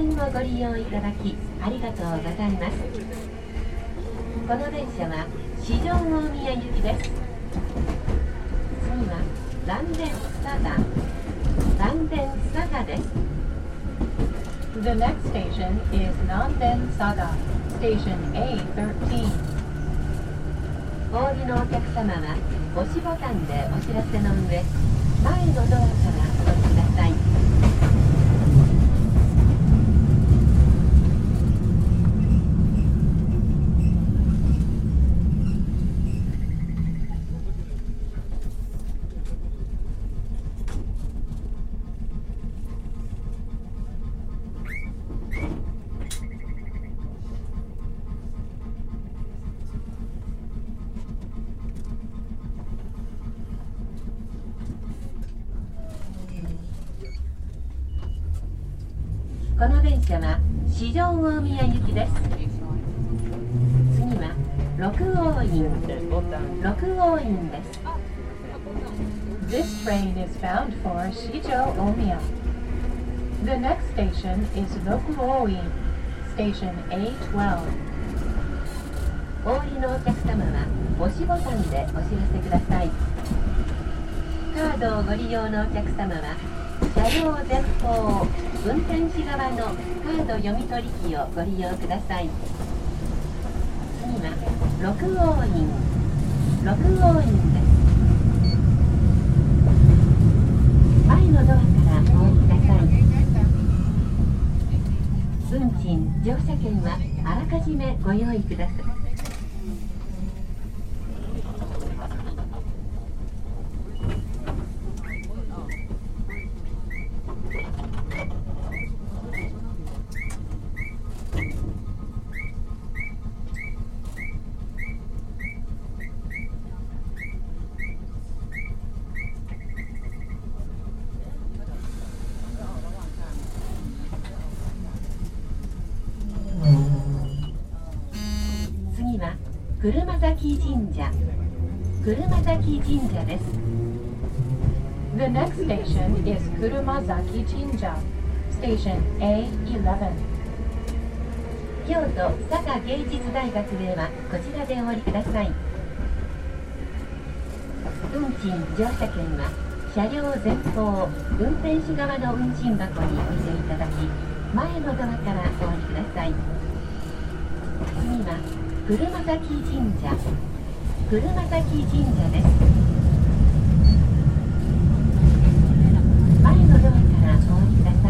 線をご利用いただきありがとうございます。この電車は四条大宮行きです。次は蘭電蘭電です。The next station is Nanden Saga, station A13. お降りのお客様は押しボタンでお知らせの上前のドアからお降りくださいこの電車は四条大宮行きです。次は六王院。六王院です。This train is bound for Shijo Omiya. The next station is Rokuoi, station A12. お降りのお客様は押しボタンでお知らせください。カードをご利用のお客様は車両前方。運転士側のカード読み取り機をご利用ください。次は六王院。六王院です。前のドアからお降りください。運賃乗車券はあらかじめご用意ください。次は車崎神社。車崎神社です。The next station is Kurumazaki Jinja, station A11. 京都佐賀芸術大学ではこちらでお降りください。運賃乗車券は車両前方運転士側の運賃箱にお入れいただき前のドアからお降りください。次は車崎神社。車崎神社です。前のドアからお降りください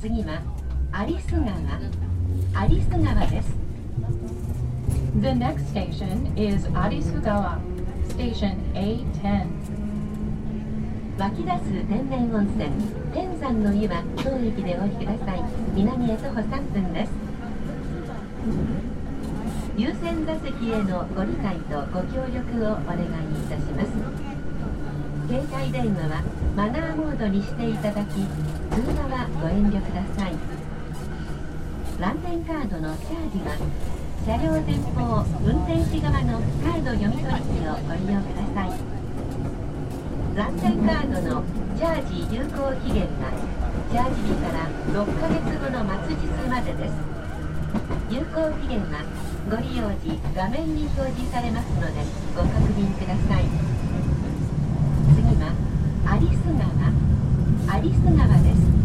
次は有栖川。有栖川です。The next station is Arisugawa, station A10. 湧き出す天然温泉。天山の湯は当駅でお降りください。南へ徒歩3分です。優先座席へのご理解とご協力をお願いいたします。携帯電話はマナーモードにしていただき通話はご遠慮ください。ランデンカードのチャージは車両前方運転士側のカード読み取り機をご利用ください。ランデンカードのチャージ有効期限はチャージ日から6ヶ月後の末日までです。有効期限はご利用時画面に表示されますのでご確認ください。有栖川有栖川です。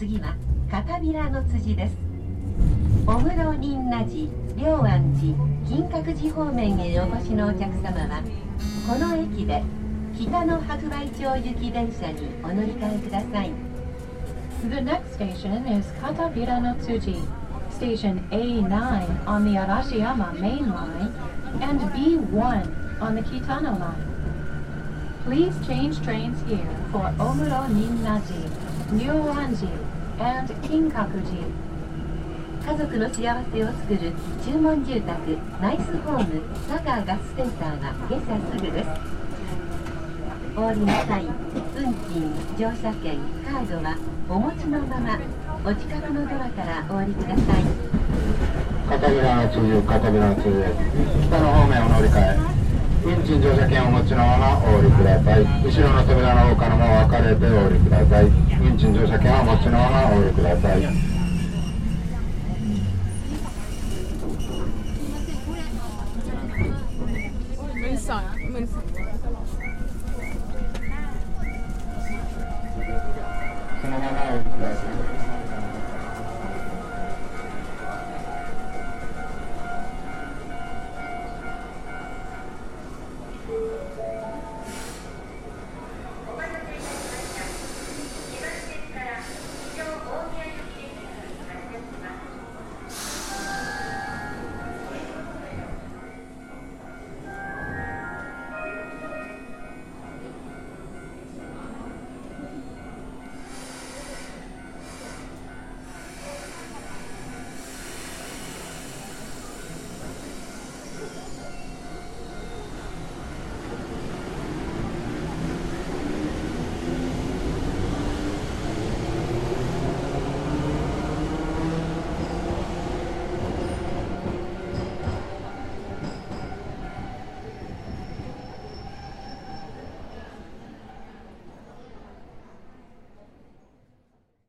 次は片平の辻です小室仁和寺両安寺金閣寺方面へお越しのお客様はこの駅で北の白梅町行き電車にお乗り換えください The next station is Katabira no Tsuji, station A9 on the Arashiyama main line and B1 on the Kitano line. Please change trains here for Omuro Ninnaji, Ryoanji, and Kinkakuji. 家族の幸せを作る注文住宅ナイスホームサガーガスセンターが下車すぐです。お降りの際運賃乗車券カードはお持ちのままお近くのドアからお降りください。片平の通片平の通北の方面を乗り換え。運賃乗車券をお持ちのままお降りください後ろの扉の方からも分かれてお降りください運賃乗車券をお持ちのままお降りください